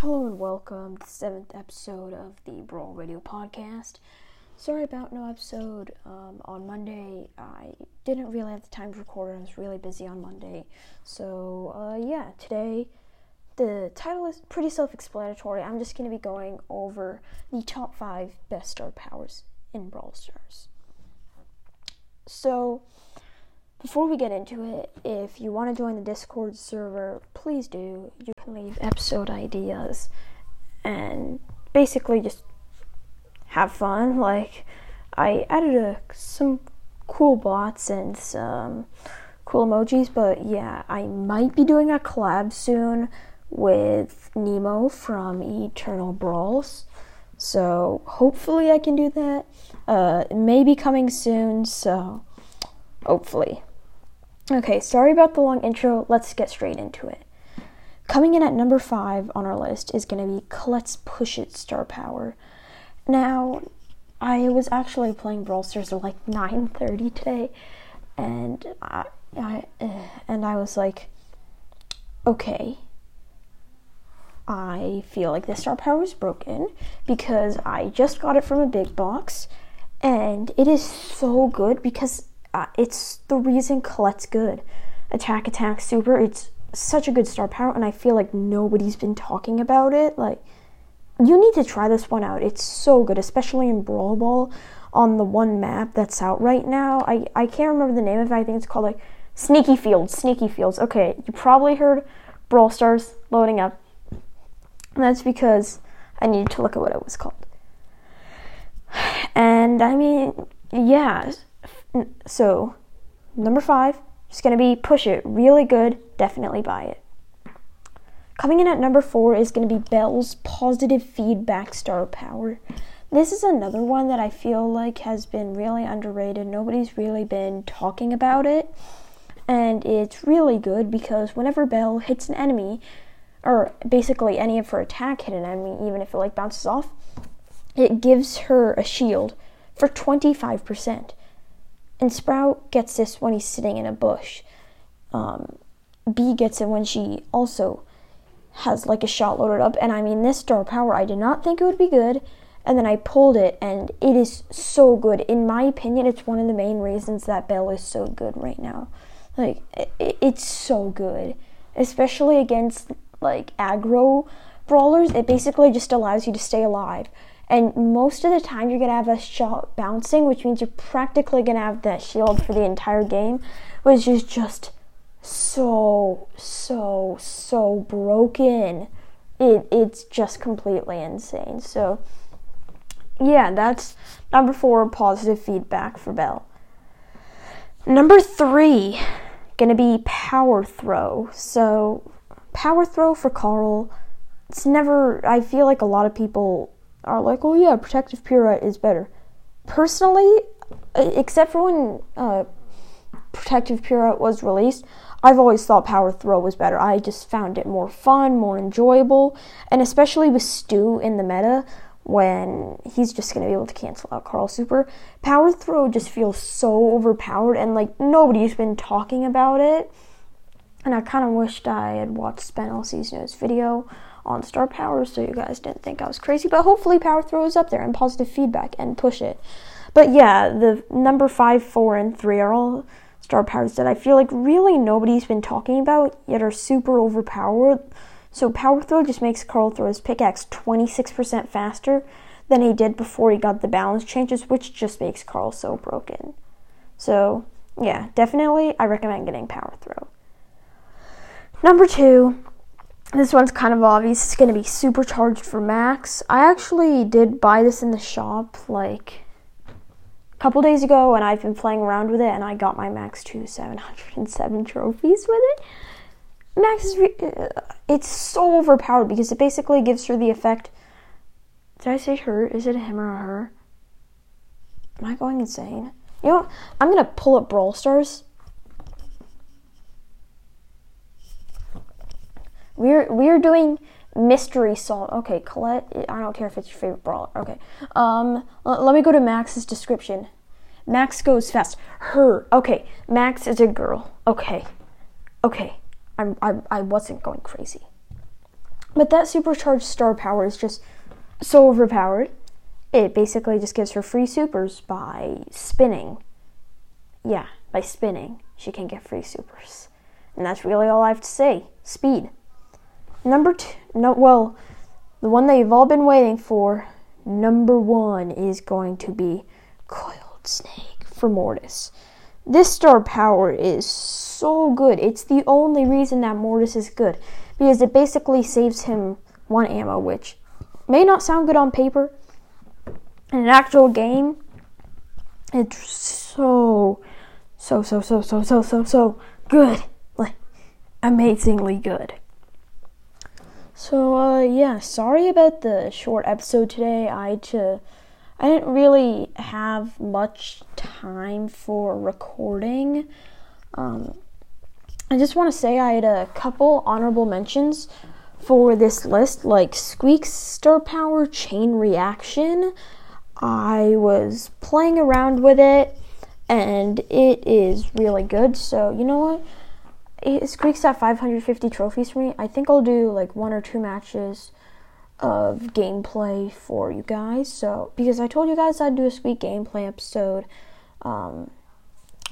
Hello and welcome to the seventh episode of the Brawl Radio podcast. Sorry about no episode um, on Monday. I didn't really have the time to record. I was really busy on Monday. So, uh, yeah, today the title is pretty self explanatory. I'm just going to be going over the top five best star powers in Brawl Stars. So, before we get into it, if you want to join the Discord server, please do. You can leave episode ideas and basically just have fun. Like, I added a, some cool bots and some cool emojis, but yeah, I might be doing a collab soon with Nemo from Eternal Brawls. So hopefully I can do that. Uh, it may be coming soon, so hopefully. Okay, sorry about the long intro. Let's get straight into it. Coming in at number five on our list is going to be Colette's Push It Star Power. Now, I was actually playing Brawl Stars at like 9:30 today, and I, I eh, and I was like, okay. I feel like this star power is broken because I just got it from a big box, and it is so good because uh, it's the reason Colette's good. Attack, attack, super. It's such a good star power, and I feel like nobody's been talking about it. Like, you need to try this one out. It's so good, especially in Brawl Ball on the one map that's out right now. I, I can't remember the name of it. I think it's called like Sneaky Fields. Sneaky Fields. Okay, you probably heard Brawl Stars loading up. And that's because I needed to look at what it was called. And I mean, yeah, so, number five is going to be Push It. Really good. Definitely buy it. Coming in at number four is going to be Belle's Positive Feedback Star Power. This is another one that I feel like has been really underrated. Nobody's really been talking about it. And it's really good because whenever Belle hits an enemy, or basically any of her attack hit an enemy, even if it like bounces off, it gives her a shield for 25%. And Sprout gets this when he's sitting in a bush. Um, Bea gets it when she also has like a shot loaded up. And I mean, this star power, I did not think it would be good. And then I pulled it, and it is so good. In my opinion, it's one of the main reasons that Belle is so good right now. Like, it, it's so good. Especially against like aggro brawlers, it basically just allows you to stay alive. And most of the time, you're going to have a shot bouncing, which means you're practically going to have that shield for the entire game, which is just so, so, so broken. It, it's just completely insane. So, yeah, that's number four positive feedback for Belle. Number three, to be power throw. So, power throw for Carl, it's never, I feel like a lot of people are like, oh yeah, protective pirouette is better. Personally, except for when uh, protective pirouette was released, I've always thought power throw was better. I just found it more fun, more enjoyable, and especially with Stu in the meta when he's just going to be able to cancel out Carl Super. Power throw just feels so overpowered and like nobody's been talking about it. And I kind of wished I had watched SpenLC's video on star power so you guys didn't think I was crazy. But hopefully, power throw is up there and positive feedback and push it. But yeah, the number five, four, and three are all star powers that I feel like really nobody's been talking about yet are super overpowered. So power throw just makes Carl throw his pickaxe 26% faster than he did before he got the balance changes, which just makes Carl so broken. So yeah, definitely I recommend getting power throw. Number two, this one's kind of obvious. It's going to be supercharged for max. I actually did buy this in the shop like a couple days ago, and I've been playing around with it, and I got my max to 707 trophies with it. Max is re- uh, it's so overpowered because it basically gives her the effect. Did I say her? Is it him or her? Am I going insane? You know, what? I'm gonna pull up Brawl Stars We're we're doing mystery salt. Okay, Colette. I don't care if it's your favorite brawler. Okay. Um, l- let me go to Max's description. Max goes fast. Her. Okay. Max is a girl. Okay. Okay. I'm, I I wasn't going crazy. But that supercharged star power is just so overpowered. It basically just gives her free supers by spinning. Yeah, by spinning, she can get free supers. And that's really all I have to say. Speed. Number two, no, well, the one that you've all been waiting for, number one is going to be Coiled Snake for Mortis. This star power is so good. It's the only reason that Mortis is good because it basically saves him one ammo, which may not sound good on paper. In an actual game, it's so, so, so, so, so, so, so, so good. Like, amazingly good. So, uh, yeah, sorry about the short episode today. I to, I didn't really have much time for recording. Um, I just want to say I had a couple honorable mentions for this list, like Squeak's Star Power Chain Reaction. I was playing around with it and it is really good. So, you know what? It Squeak's at 550 trophies for me. I think I'll do like one or two matches of gameplay for you guys. So, because I told you guys I'd do a Squeak gameplay episode. Um,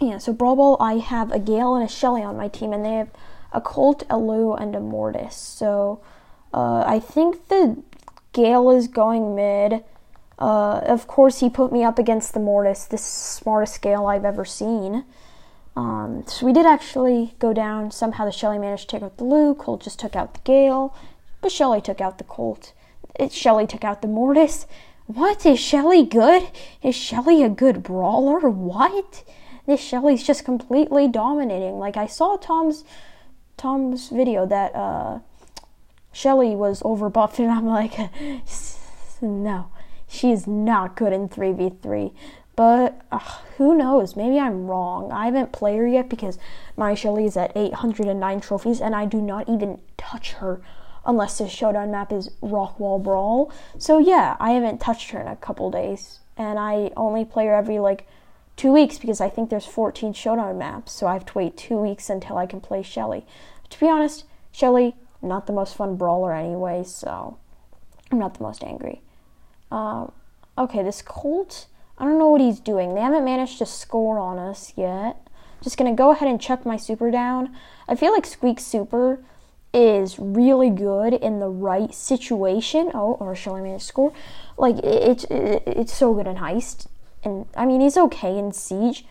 yeah, so Brawl Ball, I have a Gale and a Shelly on my team, and they have a Colt, a Lou, and a Mortis. So uh, I think the Gale is going mid. Uh, of course, he put me up against the Mortis, the smartest Gale I've ever seen. Um, so we did actually go down. Somehow the Shelly managed to take out the Lou. Colt just took out the Gale, but Shelly took out the Colt. It, Shelly took out the Mortis. What? Is Shelly good? Is Shelly a good brawler? What? this Shelly's just completely dominating. Like I saw Tom's Tom's video that uh, Shelly was overbuffed, and I'm like, no, she's not good in three v three. But who knows? Maybe I'm wrong. I haven't played her yet because my Shelly is at 809 trophies, and I do not even touch her unless the showdown map is Rockwall Brawl. So yeah, I haven't touched her in a couple days, and I only play her every like two weeks because I think there's 14 showdown maps, so I have to wait two weeks until I can play Shelly. To be honest, Shelly, not the most fun brawler anyway, so I'm not the most angry. Um, okay, this Colt, I don't know what he's doing. They haven't managed to score on us yet. Just gonna go ahead and chuck my super down. I feel like Squeak super is really good in the right situation. Oh, or Shelly managed to score. Like, it's it, it's so good in Heist and I mean he's okay in Siege.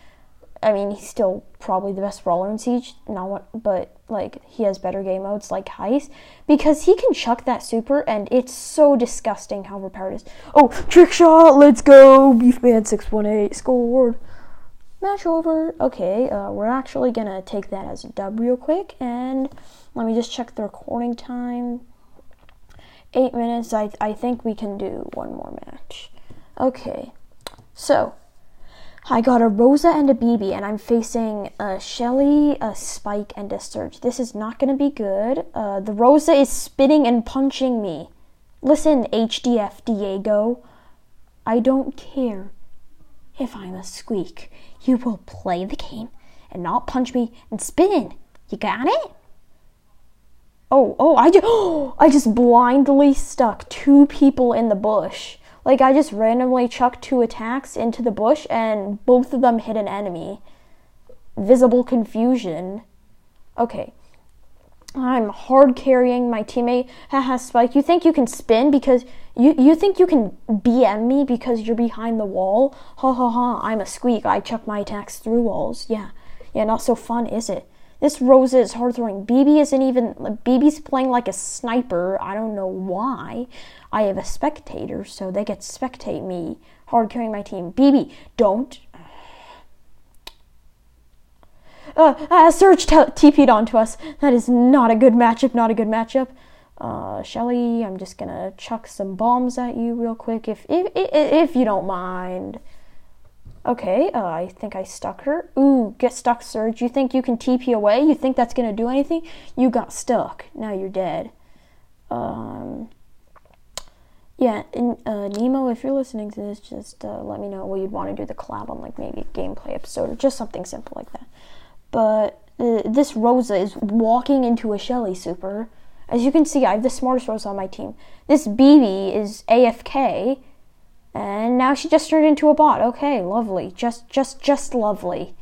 I mean he's still probably the best brawler in Siege. Not what, but like he has better game modes like Heist because he can chuck that super and it's so disgusting how overpowered it is. Oh, trick shot! Let's go, Beefman six one eight scored. Match over. Okay, uh, we're actually gonna take that as a dub real quick and let me just check the recording time. Eight minutes. I I think we can do one more match. Okay. So, I got a Rosa and a Bibi, and I'm facing a Shelly, a Spike, and a Surge. This is not going to be good. Uh, the Rosa is spitting and punching me. Listen, HDF Diego. I don't care if I'm a squeak. You will play the game and not punch me and spin. You got it? Oh, oh, I just, oh, I just blindly stuck two people in the bush. Like I just randomly chucked two attacks into the bush and both of them hit an enemy. Visible confusion. Okay. I'm hard carrying my teammate. Haha, Spike. You think you can spin because you you think you can BM me because you're behind the wall? Ha ha ha. I'm a squeak. I chuck my attacks through walls. Yeah. Yeah, not so fun, is it? This Rosa is hard throwing. Bibi isn't even. Bibi's playing like a sniper. I don't know why. I have a spectator, so they get spectate me hard carrying my team. Bibi, don't. Uh, uh, Surge t- TP'd onto us. That is not a good matchup, not a good matchup. Uh, Shelly, I'm just gonna chuck some bombs at you real quick if, if, if, if you don't mind. Okay, uh, I think I stuck her. Ooh, get stuck, Surge. You think you can TP away? You think that's gonna do anything? You got stuck. Now you're dead. Um, yeah, and, uh, Nemo, if you're listening to this, just uh, let me know what you'd want to do the collab on, like maybe a gameplay episode or just something simple like that. But uh, this Rosa is walking into a Shelly super, As you can see, I have the smartest Rosa on my team. This Bibi is AFK, and now she just turned into a bot. Okay, lovely. Just, just, just lovely.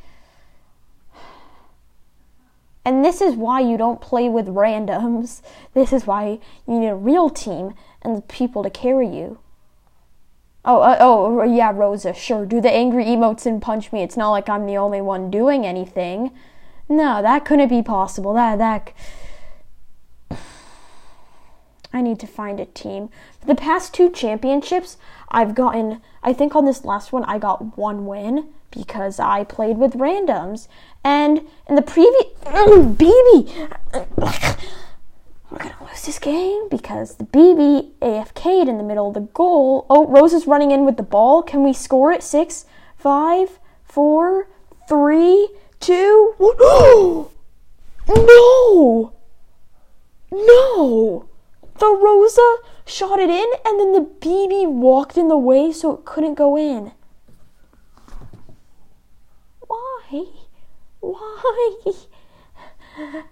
And this is why you don't play with randoms. This is why you need a real team and people to carry you. Oh, uh, oh, yeah, Rosa, sure. Do the angry emotes and punch me. It's not like I'm the only one doing anything. No, that couldn't be possible. That, that. I need to find a team. For the past two championships, I've gotten, I think on this last one, I got one win because I played with randoms. And in the previous, Bibi, we're gonna lose this game because the Bibi AFK'd in the middle of the goal. Oh, Rose is running in with the ball. Can we score it? Six, five, four, three, two, one. no! No! The Rosa shot it in, and then the Bibi walked in the way so it couldn't go in. Why? Why?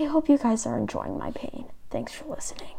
I hope you guys are enjoying my pain. Thanks for listening.